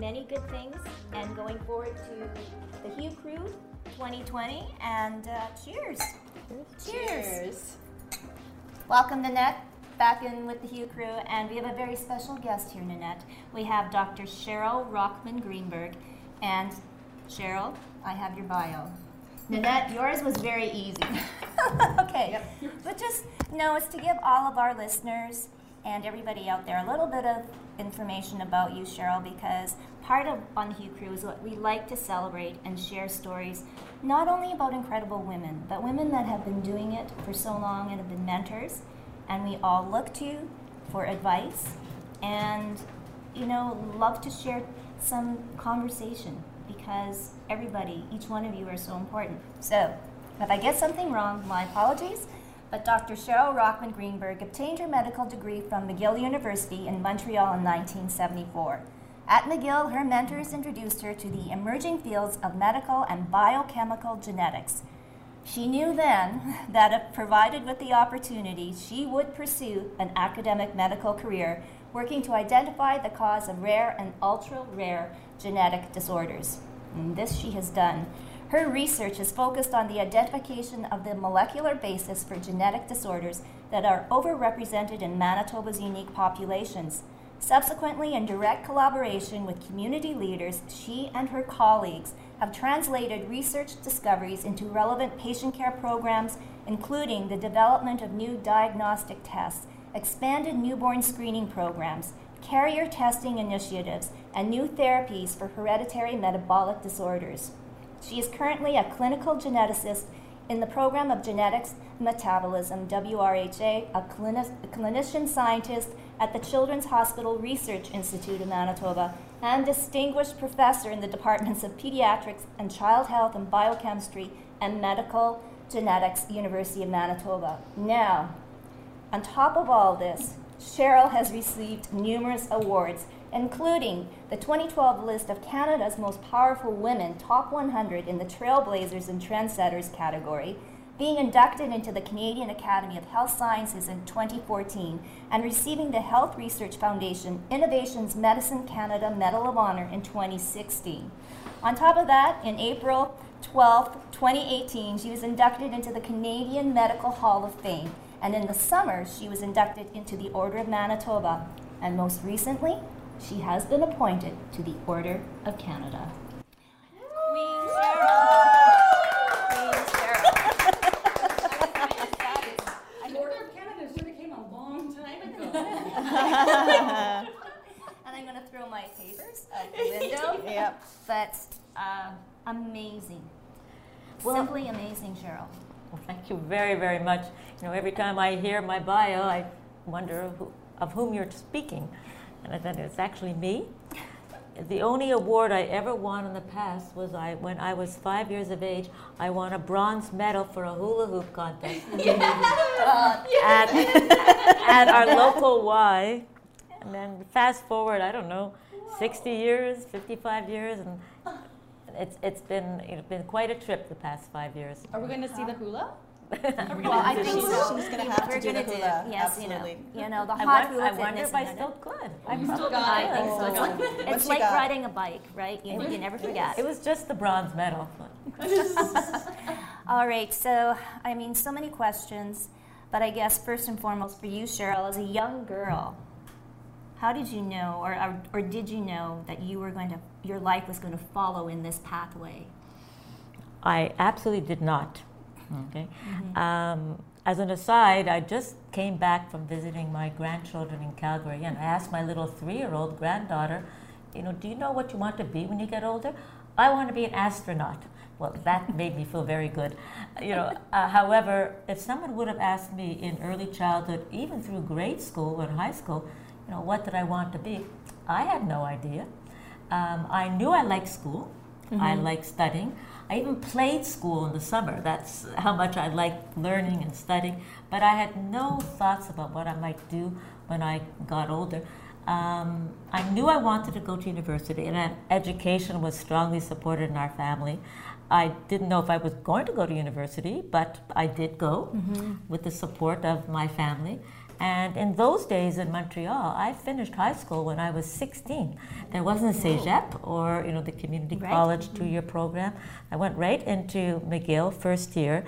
Many good things and going forward to the Hue Crew 2020 and uh, cheers. cheers. Welcome, Nanette, back in with the Hue Crew, and we have a very special guest here, Nanette. We have Dr. Cheryl Rockman Greenberg, and Cheryl, I have your bio. Nanette, yours was very easy. okay, but just no, it's to give all of our listeners and everybody out there a little bit of information about you, Cheryl, because part of On Hue Crew is what we like to celebrate and share stories, not only about incredible women, but women that have been doing it for so long and have been mentors, and we all look to for advice and, you know, love to share some conversation because everybody, each one of you are so important. So, if I get something wrong, my apologies. But Dr. Cheryl Rockman Greenberg obtained her medical degree from McGill University in Montreal in 1974. At McGill, her mentors introduced her to the emerging fields of medical and biochemical genetics. She knew then that if provided with the opportunity, she would pursue an academic medical career working to identify the cause of rare and ultra rare genetic disorders. And this she has done. Her research is focused on the identification of the molecular basis for genetic disorders that are overrepresented in Manitoba's unique populations. Subsequently, in direct collaboration with community leaders, she and her colleagues have translated research discoveries into relevant patient care programs, including the development of new diagnostic tests, expanded newborn screening programs, carrier testing initiatives, and new therapies for hereditary metabolic disorders. She is currently a clinical geneticist in the program of genetics metabolism, WRHA, a, clini- clinician scientist at the Children's Hospital Research Institute of Manitoba, and distinguished professor in the departments of pediatrics and child health and biochemistry and medical genetics, University of Manitoba. Now, on top of all this, Cheryl has received numerous awards, including the 2012 list of Canada's most powerful women, top 100 in the Trailblazers and Trendsetters category, being inducted into the Canadian Academy of Health Sciences in 2014, and receiving the Health Research Foundation Innovations Medicine Canada Medal of Honor in 2016. On top of that, in April 12, 2018, she was inducted into the Canadian Medical Hall of Fame and in the summer she was inducted into the Order of Manitoba, and most recently, she has been appointed to the Order of Canada. Queen Cheryl! Queen Cheryl. The Order of Canada should have came a long time ago. and I'm going to throw my papers out the window. Yep. But uh, amazing. Well- Simply amazing, Cheryl. Well, thank you very, very much. You know, every time I hear my bio, I wonder who, of whom you're speaking. And I thought it's actually me. The only award I ever won in the past was I, when I was five years of age, I won a bronze medal for a hula hoop contest at, at our local Y. And then fast forward, I don't know, 60 years, 55 years, and it's, it's been, it's been quite a trip the past five years. Are we going to see the hula? Well, I think She's- so. she's gonna have to do the gonna hula, Yes, absolutely. you know, oh, you know the hot won- hula I wonder fitness if I minute. still could. You still got I it. think so. Oh. too. It's like got? riding a bike, right? You, you never forget. It was just the bronze medal. All right, so I mean, so many questions, but I guess first and foremost for you, Cheryl, as a young girl, how did you know, or, or, or did you know that you were going to, your life was going to follow in this pathway? I absolutely did not. Okay. Um, as an aside, I just came back from visiting my grandchildren in Calgary, and I asked my little three-year-old granddaughter, you know, do you know what you want to be when you get older? I want to be an astronaut. Well, that made me feel very good. You know, uh, however, if someone would have asked me in early childhood, even through grade school or high school, you know, what did I want to be? I had no idea. Um, I knew I liked school. I liked studying. I even played school in the summer. That's how much I liked learning and studying. But I had no thoughts about what I might do when I got older. Um, I knew I wanted to go to university, and education was strongly supported in our family. I didn't know if I was going to go to university, but I did go with the support of my family. And in those days in Montreal, I finished high school when I was 16. There wasn't a CEGEP or you know the community Right. college two-year program. I went right into McGill first year,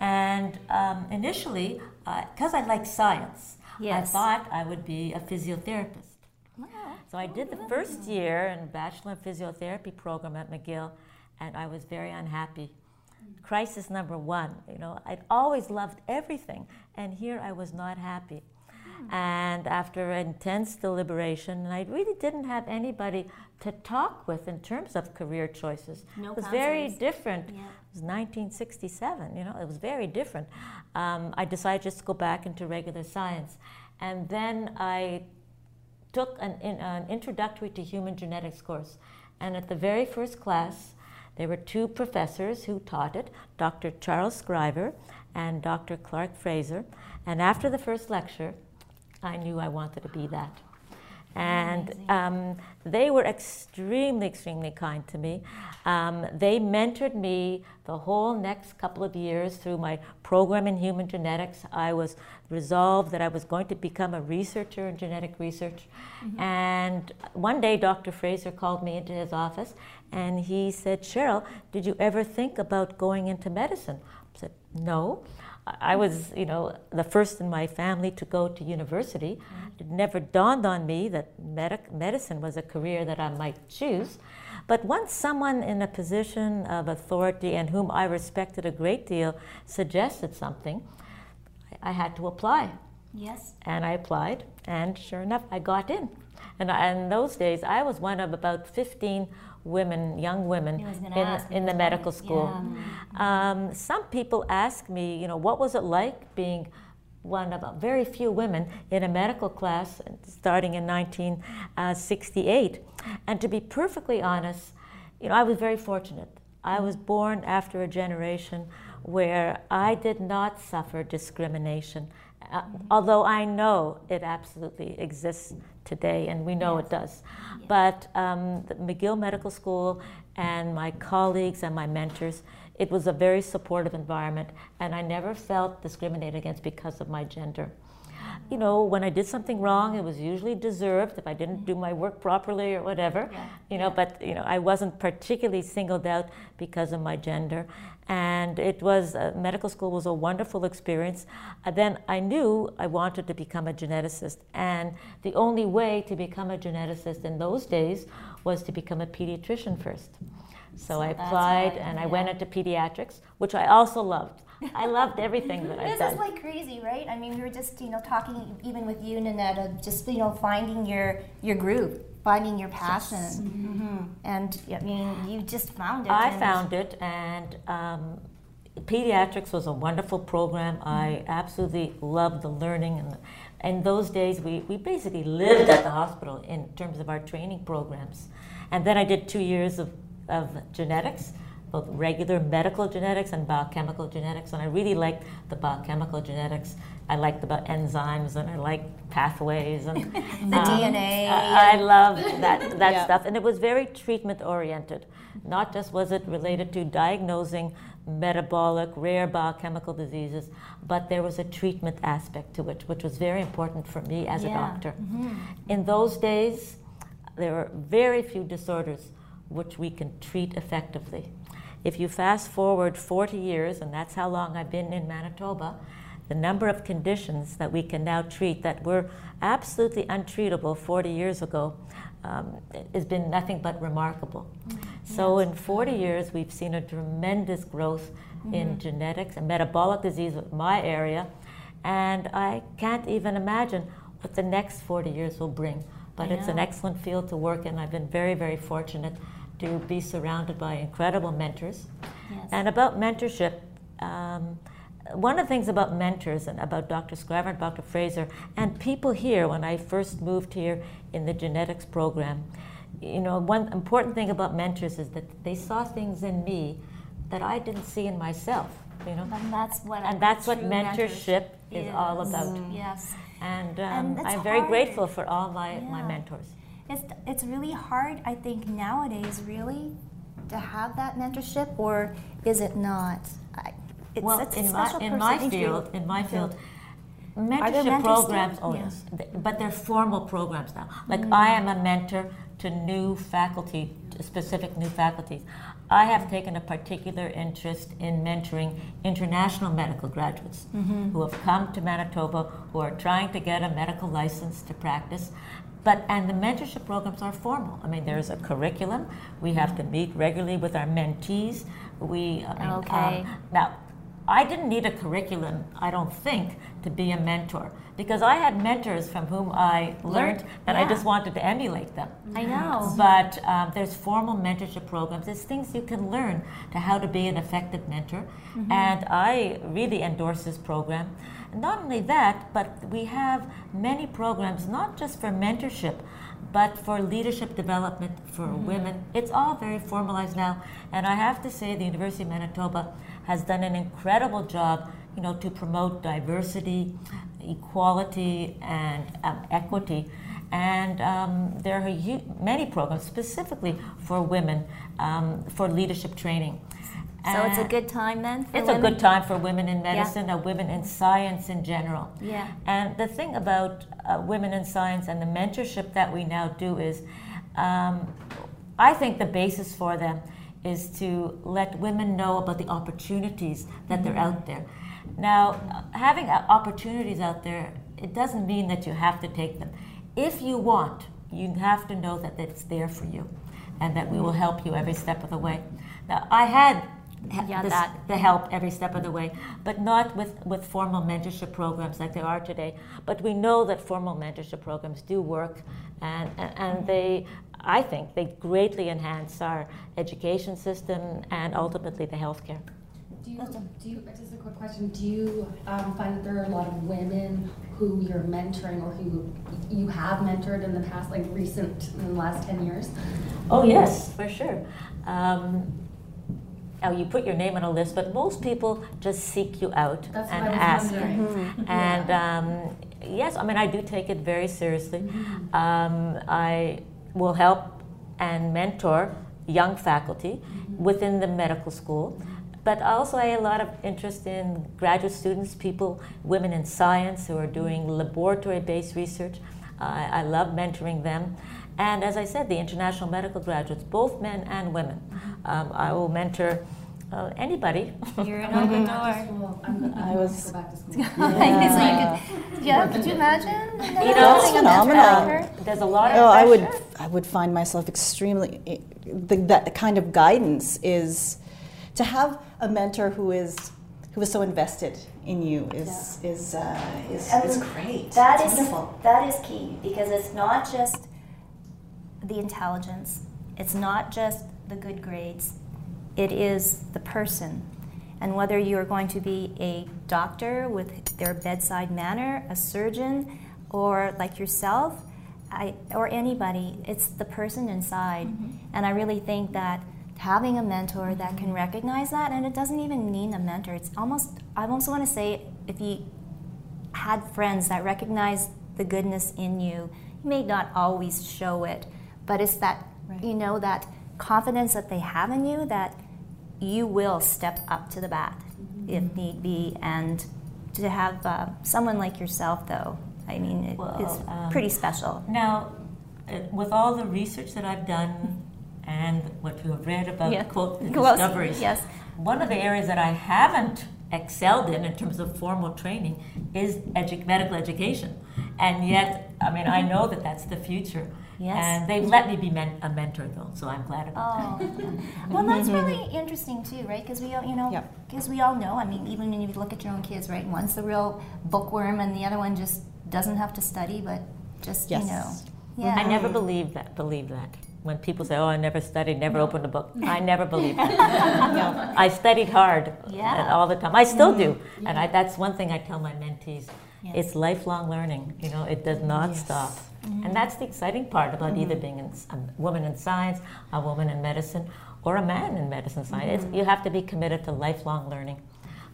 and um, initially, because I liked science, Yes. I thought I would be a physiotherapist. So I did the first year in Bachelor in Physiotherapy program at McGill, and I was very unhappy. Crisis number one, you know, I'd always loved everything, and here I was not happy. And after intense deliberation, and I really didn't have anybody to talk with in terms of career choices. No it was very different. Yeah. It was 1967, you know, it was very different. Um, I decided just to go back into regular science. And then I took an, in, an introductory to human genetics course. And at the very first class, there were two professors who taught it Dr. Charles Scriver and Dr. Clark Fraser. And after the first lecture, I knew I wanted to be that. And um, they were extremely, extremely kind to me. Um, they mentored me the whole next couple of years through my program in human genetics. I was resolved that I was going to become a researcher in genetic research. And one day, Dr. Fraser called me into his office and he said, Cheryl, did you ever think about going into medicine? I said, No. I was, you know, the first in my family to go to university. Mm-hmm. It never dawned on me that medic- medicine was a career that I might choose. But once someone in a position of authority and whom I respected a great deal suggested something, I had to apply. Yes. And I applied, and sure enough, I got in. And I, in those days, I was one of about 15 women, young women, I was gonna in, in the medical school. yeah. Um, some people ask me, you know, what was it like being one of a very few women in a medical class starting in 1968? And to be perfectly honest, you know, I was very fortunate. I was born after a generation where I did not suffer discrimination, uh, although I know it absolutely exists today, and we know it does. But um, the McGill Medical School and my colleagues and my mentors, it was a very supportive environment, and I never felt discriminated against because of my gender. You know, when I did something wrong, it was usually deserved if I didn't do my work properly or whatever. Yeah, You know, but you know, I wasn't particularly singled out because of my gender, and it was uh, medical school was a wonderful experience. Uh, then I knew I wanted to become a geneticist, and the only way to become a geneticist in those days was to become a pediatrician first. So, I applied, and I yeah. went into pediatrics, which I also loved. I loved everything that I've This done. is like crazy, right? I mean, we were just, you know, talking even with you, Nanette, of just, you know, finding your your groove, finding your passion, hmm and I mean, you just found it. I and- found it, and um, pediatrics was a wonderful program. I absolutely loved the learning, and in those days, we, we basically lived at the hospital in terms of our training programs. And then I did two years of, of genetics, both regular medical genetics and biochemical genetics, and I really liked the biochemical genetics. I liked about enzymes and I liked pathways and The um, DNA I, I loved that that Yeah. stuff, and it was very treatment oriented. Not just was it related to diagnosing metabolic, rare biochemical diseases, but there was a treatment aspect to it, which was very important for me as a Yeah. doctor. Mm-hmm. In those days, there were very few disorders which we can treat effectively. If you fast forward 40 years, and that's how long I've been in Manitoba, the number of conditions that we can now treat that were absolutely untreatable 40 years ago um, has been nothing but remarkable. So, in 40 years, we've seen a tremendous growth in genetics and metabolic disease in my area, and I can't even imagine what the next 40 years will bring. But it's an excellent field to work in. I've been very, very fortunate to be surrounded by incredible mentors. Yes. And about mentorship, um, one of the things about mentors and about Dr. Scriver and Dr. Fraser and people here when I first moved here in the genetics program, you know, one important thing about mentors is that they saw things in me that I didn't see in myself. You know, And that's what and that's what mentorship is all about. Yes. And, um, And I'm very hard. grateful for all my, my Yeah. mentors. It's, it's really hard, I think, nowadays, really, to have that mentorship, or is it not? It's, well, it's in my in my field, in my field, there mentorship mentors programs. Oh Yeah. yes, but they're formal programs now. Like Mm. I am a mentor to new faculty, to specific new faculties. I have taken a particular interest in mentoring international medical graduates Mm-hmm. who have come to Manitoba who are trying to get a medical license to practice. But and the mentorship programs are formal. I mean, there's a curriculum. We have to meet regularly with our mentees. We I mean, um, now, I didn't need a curriculum, I don't think, to be a mentor because I had mentors from whom I learned and I just wanted to emulate them. I know. But um, there's formal mentorship programs. There's things you can learn to how to be an effective mentor, Mm-hmm. and I really endorse this program. Not only that, but we have many programs not just for mentorship, but for leadership development for Mm-hmm. women. It's all very formalized now, and I have to say the University of Manitoba has done an incredible job, you know, to promote diversity, equality, and um, equity. And um, there are many programs specifically for women um, for leadership training. So it's a good time then for It's a good time for women in medicine, or women in science in general. Yeah. And the thing about uh, women in science and the mentorship that we now do is, um, I think the basis for them is to let women know about the opportunities that they're out there. Now, having uh, opportunities out there, it doesn't mean that you have to take them. If you want, you have to know that it's there for you and that we will help you every step of the way. Now, I had Yeah, this- that- the help every step of the way, but not with, with formal mentorship programs like there are today. But we know that formal mentorship programs do work, and, and, and they, I think, they greatly enhance our education system and ultimately the healthcare. Do you, do you, just a quick question, do you um, find that there are a lot of women who you're mentoring or who you have mentored in the past, like recent, in the last 10 years? Oh, yes, for sure. Um, oh, you put your name on a list, but most people just seek you out That's what and I was ask. wondering. And um, yes, I mean, I do take it very seriously. Mm-hmm. Um, I will help and mentor young faculty Mm-hmm. within the medical school. But also, I have a lot of interest in graduate students, people, women in science who are doing laboratory based research. I I love mentoring them. And as I said, the international medical graduates, both men and women. Um, I will mentor uh, anybody. You're an open door. I'm gonna, I I was- was go back to school. So you could- yeah, could you imagine? You know, Having phenomenal. There's a lot of Oh, I would. I would find myself extremely. The, that kind of guidance is to have a mentor who is who is so invested in you is is uh, is, And is great. That it's is wonderful. that is key because it's not just the intelligence. It's not just the good grades. It is the person. And whether you're going to be a doctor with their bedside manner, a surgeon, or like yourself, I, or anybody, it's the person inside. Mm-hmm. And I really think that having a mentor that can mm-hmm. recognize that, and it doesn't even mean a mentor, it's almost, I almost want to say, if you had friends that recognize the goodness in you. You may not always show it, but it's that you know that confidence that they have in you that you will step up to the bat if need be, and to have uh, someone like yourself, though, I mean, it, Well, it's um, pretty special. Now, uh, with all the research that I've done and what you have read about Yeah. quote discoveries, yes. one of the areas that I haven't excelled in in terms of formal training is edu- medical education. And yet, I mean, I know that that's the future. Yes. And they've let me be men- a mentor, though, so I'm glad about that. Oh, well, that's really interesting too, right? Because we, all, you know, Yep. because we all know. I mean, even when you look at your own kids, right? One's the real bookworm, and the other one just doesn't have to study, but just Yes. you know, yeah. I never believed that. Believe that. When people say, "Oh, I never studied, never opened a book," I never believed that. I studied hard Yeah. all the time. I still do, mm-hmm. and I, that's one thing I tell my mentees. Yes. It's lifelong learning. You know, it does not stop, and that's the exciting part about either being in, a woman in science, a woman in medicine, or a man in medicine science. It's, you have to be committed to lifelong learning.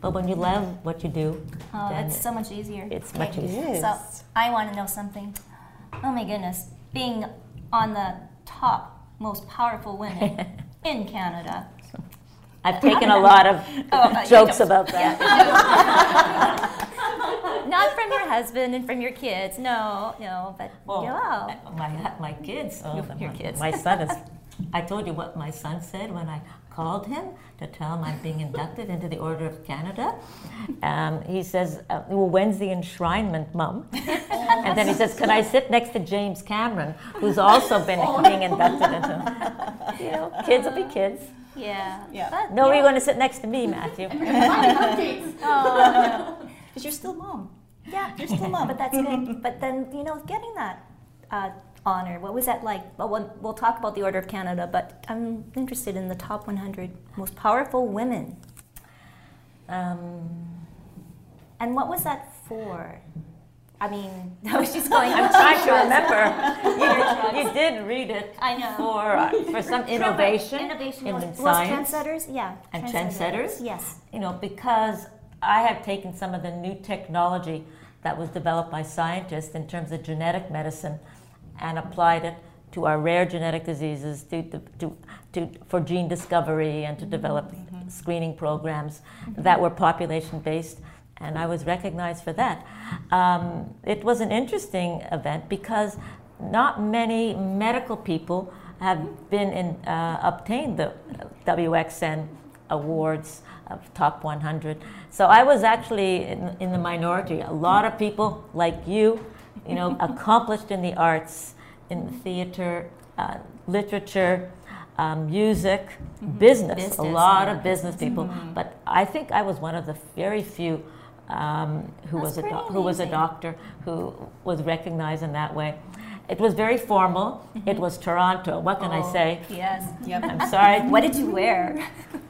But when you love what you do, Oh, it's so much easier. it's much easier. So I want to know something. Oh my goodness, being on the top most powerful women in Canada. I've taken a lot of Oh, uh, jokes about that. Not from your husband and from your kids. No, no, but Well, yeah. my my kids. Oh, Your- your my, kids. My son is. I told you what my son said when I called him to tell him I'm being inducted into the Order of Canada. Um, he says, uh, "Well, when's the enshrinement, Mum?" and then he says, "Can I sit next to James Cameron, who's also been being inducted into?" You know, kids will be kids. Yeah. Yeah. But, No, yeah. you're going to sit next to me, Matthew. Because you're still mom. Yeah, You're still mom. but that's good. But then you know, getting that uh, honor, what was that like? Well, we'll, we'll talk about the Order of Canada, but I'm interested in the top 100 most powerful women. Um, And what was that for? I mean, no, she's going. I'm trying to remember. You, you did read it. I know. For uh, for some innovation, Innovation in was, the was science. trendsetters, yeah. And trendsetters? Yes. you know, because I have taken some of the new technology that was developed by scientists in terms of genetic medicine and applied it to our rare genetic diseases to, to, to, for gene discovery and to develop screening programs that were population based. And I was recognized for that. Um, it was an interesting event because not many medical people have been in, uh, obtained the WXN awards of top 100. So I was actually in, in the minority. A lot of people like you, you know, accomplished in the arts, in the theater, uh, literature, um, music, business, a lot yeah, of business people. But I think I was one of the very few um, who That's was a doc- who was a doctor who was recognized in that way. It was very formal. It was Toronto. What can I Oh, say? Yes. Yep. I'm sorry. What did you wear?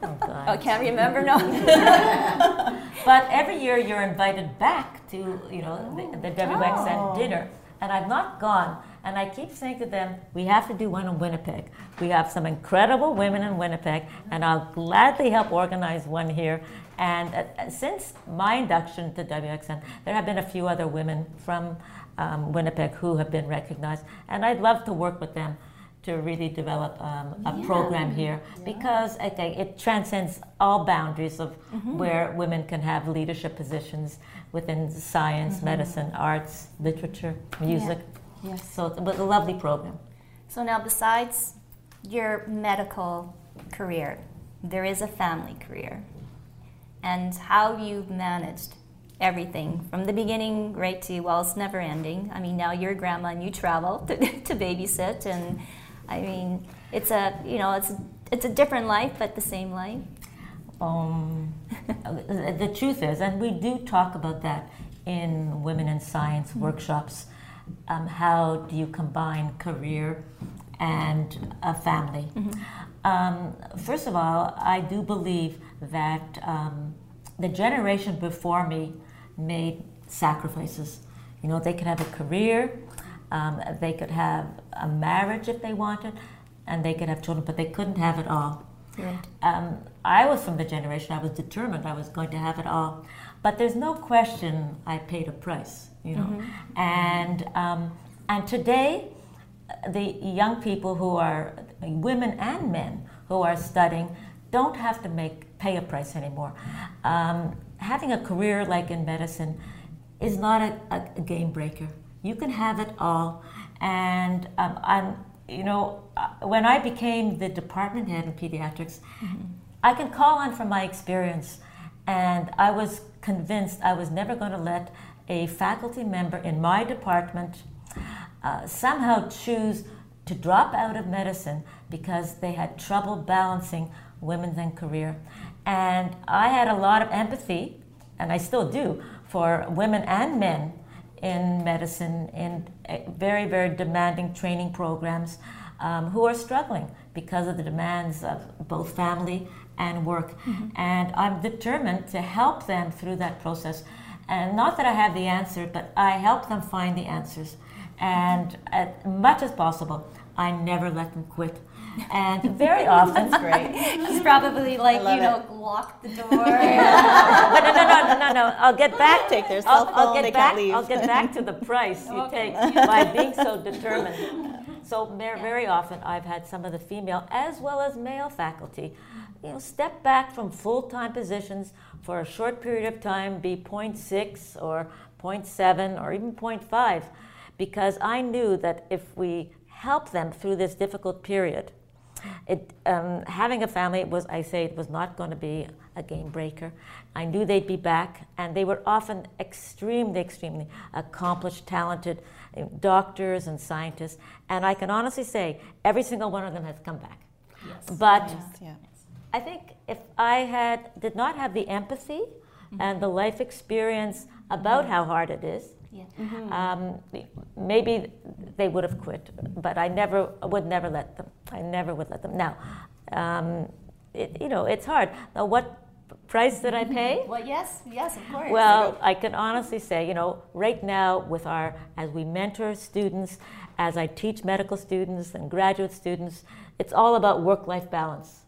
Oh, God. Oh, can't remember. No. But every year you're invited back to, you know, the, the WXN Oh. dinner. And I've not gone. And I keep saying to them, we have to do one in Winnipeg. We have some incredible women in Winnipeg, and I'll gladly help organize one here. And uh, since my induction to WXN, there have been a few other women from um, Winnipeg who have been recognized. And I'd love to work with them to really develop um, a program here because okay, it transcends all boundaries of where women can have leadership positions within science, medicine, arts, literature, music. Yes. So it was a lovely program. So now, besides your medical career, there is a family career, and how you've managed everything from the beginning right to well, it's never ending. I mean, now you're a grandma and you travel to, to babysit, and I mean, it's a you know, it's it's a different life, but the same life. Um, the truth is, and we do talk about that in Women in Science workshops, um, how do you combine career and a family? Um, first of all, I do believe that um, the generation before me made sacrifices. You know, they could have a career, um, they could have a marriage if they wanted, and they could have children, but they couldn't have it all. Right. Um, I was from the generation, I was determined I was going to have it all. But there's no question I paid a price, you know. And, um, and today, the young people who are, women and men who are studying, don't have to make, pay a price anymore. Um, having a career like in medicine is not a, a, game breaker. You can have it all. And um, I'm, you know, uh, when I became the department head in pediatrics, I can call on from my experience And I was convinced I was never going to let a faculty member in my department uh, somehow choose to drop out of medicine because they had trouble balancing women's and career. And I had a lot of empathy, and I still do, for women and men in medicine in eh, very, very demanding training programs um, who are struggling because of the demands of both family and work. Mm-hmm. And I'm determined to help them through that process. And not that I have the answer, but I help them find the answers. And as much as possible, I never let them quit. And very often, That's great. He's probably like, you know, it. lock the door. but no, no, no, no, no. I'll get back. Take their I'll, I'll get they back. can't leave. I'll get back to the price you Okay. take by being so determined. So very, very often, I've had some of the female as well as male faculty, you know, step back from full-time positions for a short period of time, be 0.6 or 0.7 or even 0.5, because I knew that if we help them through this difficult period, it, um, having a family was, I say, it was not going to be a game breaker. I knew they'd be back, and they were often extremely, extremely accomplished, talented uh, doctors and scientists. And I can honestly say, every single one of them has come back. Yes. But Yeah. I think if I had did not have the empathy and the life experience about how hard it is, Yeah. um, maybe they would have quit. But I never would never let them. I never would let them. Now, um, it, you know, it's hard. Now, what price did I pay? Well, yes, yes, of course. Well, I can honestly say, you know, right now with our, as we mentor students, as I teach medical students and graduate students, it's all about work-life balance.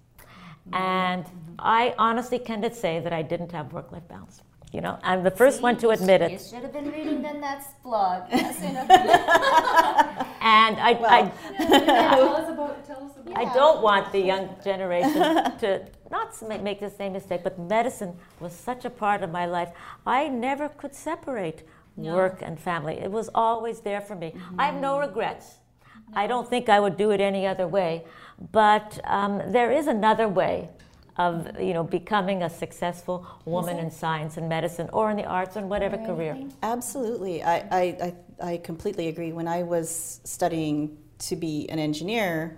And I honestly can say that I didn't have work-life balance. You know, I'm the first one to admit it. You should have been reading the Nets blog. Yes, you know. And I, Well. tell us about, tell us about. I, I don't want the young generation to not make the same mistake, but medicine was such a part of my life. I never could separate work and family. It was always there for me. I have no regrets. I don't think I would do it any other way. But um, there is another way of you know becoming a successful woman in science and medicine or in the arts or in whatever career. Absolutely. I, I, I, I completely agree. When I was studying to be an engineer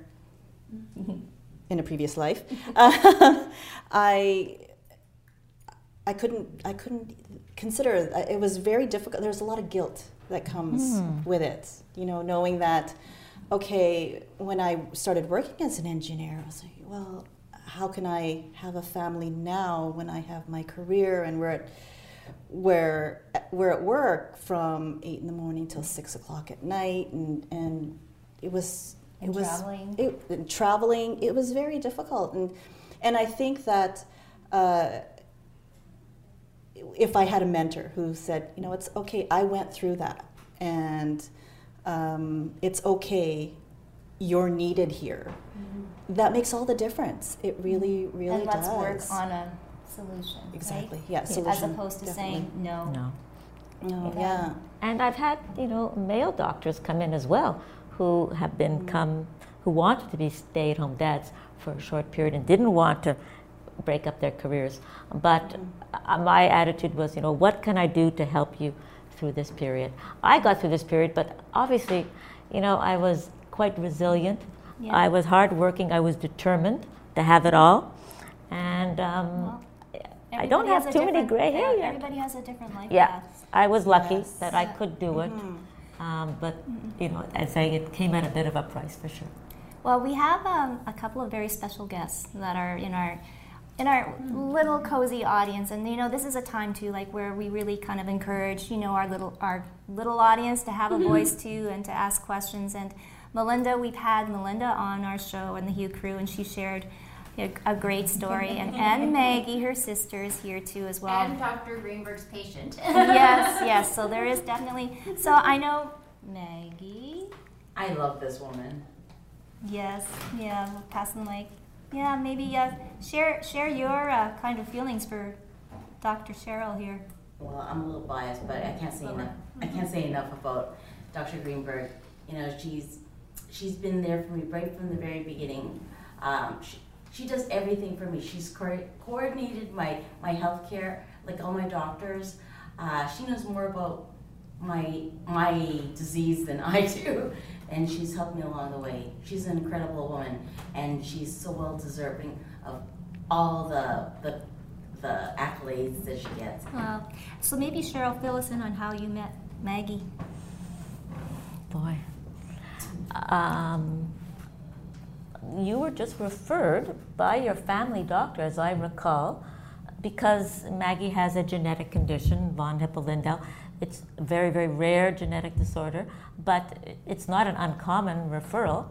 in a previous life, uh, I, I couldn't, I couldn't consider it was very difficult. There's a lot of guilt that comes with it. You know, knowing that, okay, when I started working as an engineer, I was like, well, how can I have a family now when I have my career and we're at we're we're at work from eight in the morning till six o'clock at night, and and it was it And was traveling. It, traveling. It was very difficult, and and I think that. Uh, if I had a mentor who said, you know, it's okay, I went through that, and um, it's okay, you're needed here. Mm-hmm. That makes all the difference. It really, mm-hmm. really and let's does. work on a solution. right? Exactly. Yeah, As opposed to definitely. saying no. No. Oh, Yeah. yeah. And I've had, you know, male doctors come in as well who have been mm-hmm. come, who wanted to be stay-at-home dads for a short period and didn't want to break up their careers. But uh, my attitude was, you know, what can I do to help you through this period? I got through this period, but obviously, you know, I was quite resilient. Yeah. I was hardworking. I was determined to have it all. And um, Well, I don't have too many gray hair yeah, yet. Everybody has a different life Yeah, path. I was lucky Yes. that I could do it. Um, but, you know, I'd say it came at a bit of a price for sure. Well, we have um, a couple of very special guests that are in our in our little cozy audience, and you know this is a time too, like where we really kind of encourage you know our little our little audience to have a voice too and to ask questions. And Melinda, we've had Melinda on our show and the Hue Crew, and she shared a, a great story, and, and Maggie, her sister, is here too as well. And Dr. Greenberg's patient. yes, yes. So there is definitely. So I know Maggie. I love this woman. Yes, yeah, we'll pass the mic. Yeah, maybe uh, share share your uh, kind of feelings for Dr. Cheryl here. Well, I'm a little biased, but I can't say enough. I can't say enough about Dr. Greenberg. You know, she's she's been there for me right from the very beginning. Um, she, she does everything for me. She's co- coordinated my my health care, like all my doctors. Uh, she knows more about my my disease than I do, and she's helped me along the way. She's an incredible woman, and she's so well deserving of all the the the accolades that she gets. Wow. So maybe Cheryl, fill us in on how you met Maggie. Boy. Um, you were just referred by your family doctor, as I recall, because Maggie has a genetic condition, von Hippel-Lindau. It's a very, very rare genetic disorder, but it's not an uncommon referral.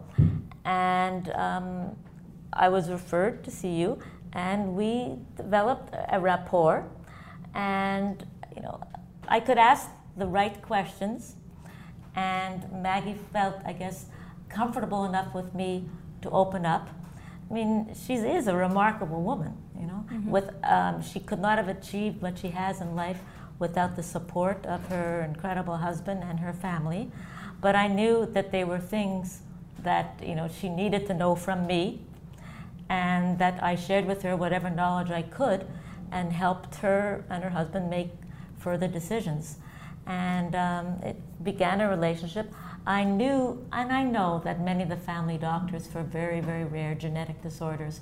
And um, I was referred to see you, and we developed a rapport. And you know, I could ask the right questions, and Maggie felt, I guess, comfortable enough with me to open up. I mean, she is a remarkable woman, you know. Mm-hmm. With um, she could not have achieved what she has in life without the support of her incredible husband and her family. But I knew that they were things that you know she needed to know from me, and that I shared with her whatever knowledge I could, and helped her and her husband make further decisions. And um, it began a relationship. I knew, and I know that many of the family doctors for very, very rare genetic disorders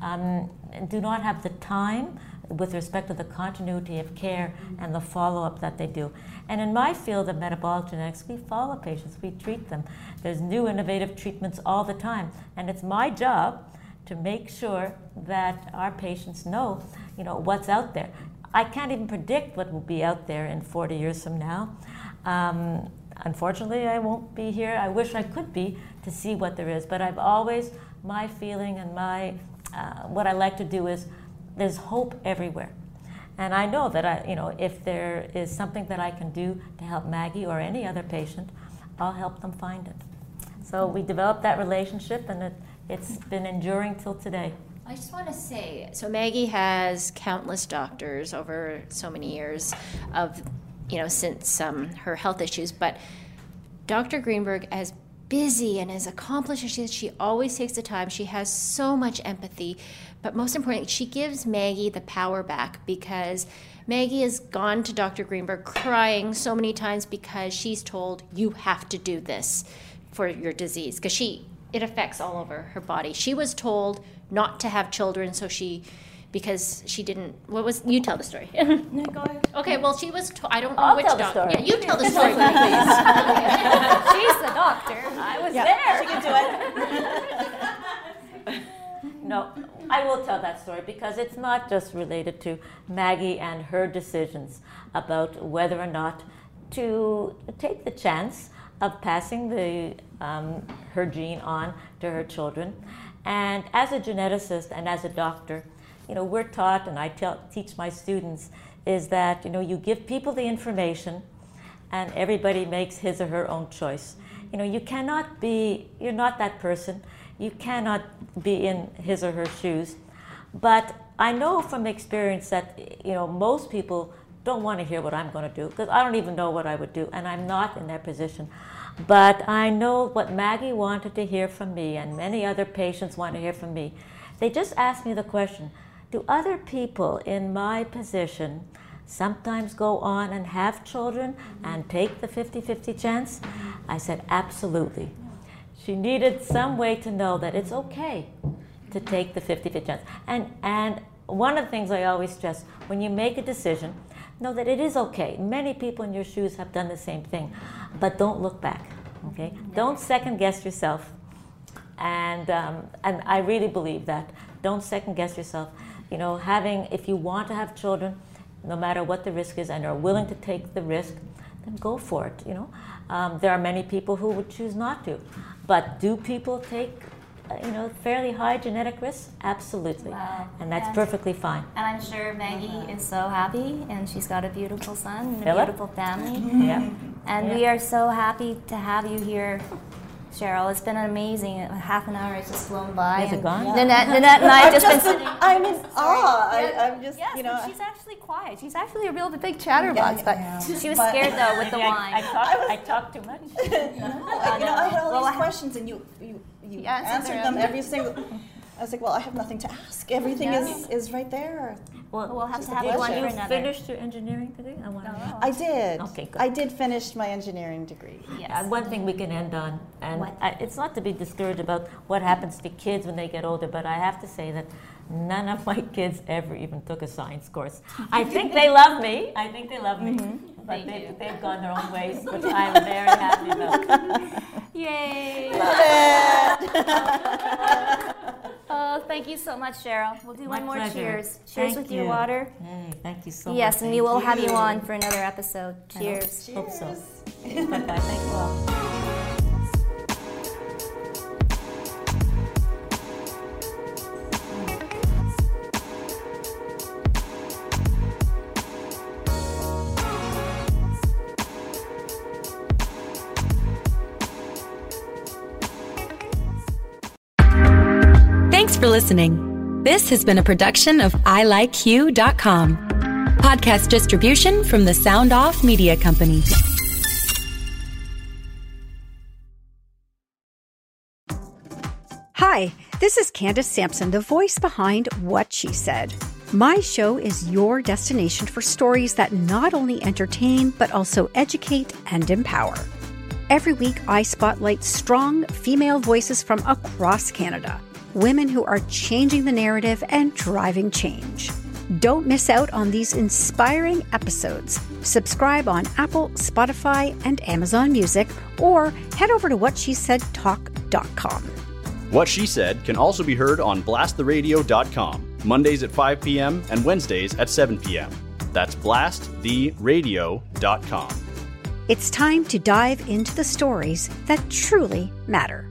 um, do not have the time with respect to the continuity of care and the follow up that they do. And in my field of metabolic genetics, we follow patients, we treat them. There's new innovative treatments all the time. And it's my job to make sure that our patients know, you know, what's out there. I can't even predict what will be out there in 40 years from now. Um, unfortunately, I won't be here. I wish I could be to see what there is, but I've always, my feeling and my, uh, what I like to do is there's hope everywhere. And I know that I, you know, if there is something that I can do to help Maggie or any other patient, I'll help them find it. So we developed that relationship, and it, it's been enduring till today. I just want to say so Maggie has countless doctors over so many years of you know since um, her health issues but Dr. Greenberg as busy and as accomplished as she is she always takes the time she has so much empathy but most importantly she gives Maggie the power back because Maggie has gone to Dr. Greenberg crying so many times because she's told you have to do this for your disease because she it affects all over her body. She was told not to have children, so she because she didn't. What was you tell the story? No, go ahead. okay, well she was. To, I don't know I'll which tell the doctor. story. Yeah, you tell the story, please. She's the doctor. I was Yeah, there. she can do it. No, I will tell that story because it's not just related to Maggie and her decisions about whether or not to take the chance of passing the, um, her gene on to her children. And as a geneticist and as a doctor, you know, we're taught, and I tell, teach my students, is that you know you give people the information, and everybody makes his or her own choice. You know, you cannot be, you're not that person. You cannot be in his or her shoes. But I know from experience that, you know, most people don't want to hear what I'm going to do because I don't even know what I would do, and I'm not in that position. But I know what Maggie wanted to hear from me, and many other patients want to hear from me. They just asked me the question Do other people in my position sometimes go on and have children and take the 50 50 chance? I said, Absolutely. She needed some way to know that it's okay to take the 50 50 chance. And, and one of the things I always stress when you make a decision, know that it is okay. Many people in your shoes have done the same thing, but don't look back. Okay, don't second guess yourself. And um, and I really believe that. Don't second guess yourself. You know, having if you want to have children, no matter what the risk is, and are willing to take the risk, then go for it. You know, um, there are many people who would choose not to, but do people take Uh, you know, fairly high genetic risk? Absolutely. Wow. And that's And- perfectly fine. And I'm sure Maggie mm-hmm. is so happy, and she's got a beautiful son and a beautiful family. Mm-hmm. Yeah. And we are so happy to have you here, Cheryl. It's been amazing. Half an hour has just flown by. Has it and gone? Nanette, Nanette and I have I'm just been sitting. I'm in awe. Yeah, I, I'm just, yes, you know. she's actually quiet. She's actually a real big chatterbox, Yeah, but yeah, yeah. she was But- scared though with the Maybe I, wine. I, talk, I talk too much. No, I- you know, I had all Well, these questions, and you you you You answered answered them. them every single. I was like, well, I have nothing to ask. Everything is, is right there. Well, We'll have to have you on you another. finished your engineering degree? I want to. I did. Okay, good. I did finish my engineering degree. Yes. Uh, one thing we can end on, and I, it's not to be discouraged about what happens to kids when they get older, but I have to say that none of my kids ever even took a science course. I think they love me. I think they love me, Mm-hmm. But they, they've gone their own ways, which I'm very happy about. Yay! oh, thank you so much, Cheryl. We'll do My one more pleasure. cheers. Cheers Thank with your water. Hey, thank you so much. Yes, and we Thank will have you you. on for another episode. I hope- Cheers. Hope so. Bye bye. Thank you all. Listening. This has been a production of ilikeyou.com. Podcast distribution from the Sound Off Media Company. Hi, this is Candace Sampson, the voice behind What She Said. My show is your destination for stories that not only entertain, but also educate and empower. Every week, I spotlight strong female voices from across Canada, women who are changing the narrative and driving change. Don't miss out on these inspiring episodes. Subscribe on Apple, Spotify, and Amazon Music, or head over to whatshesaidtalk.com. What She Said can also be heard on blasttheradio.com, Mondays at 5 p.m. and Wednesdays at 7 p.m. That's blasttheradio.com. It's time to dive into the stories that truly matter.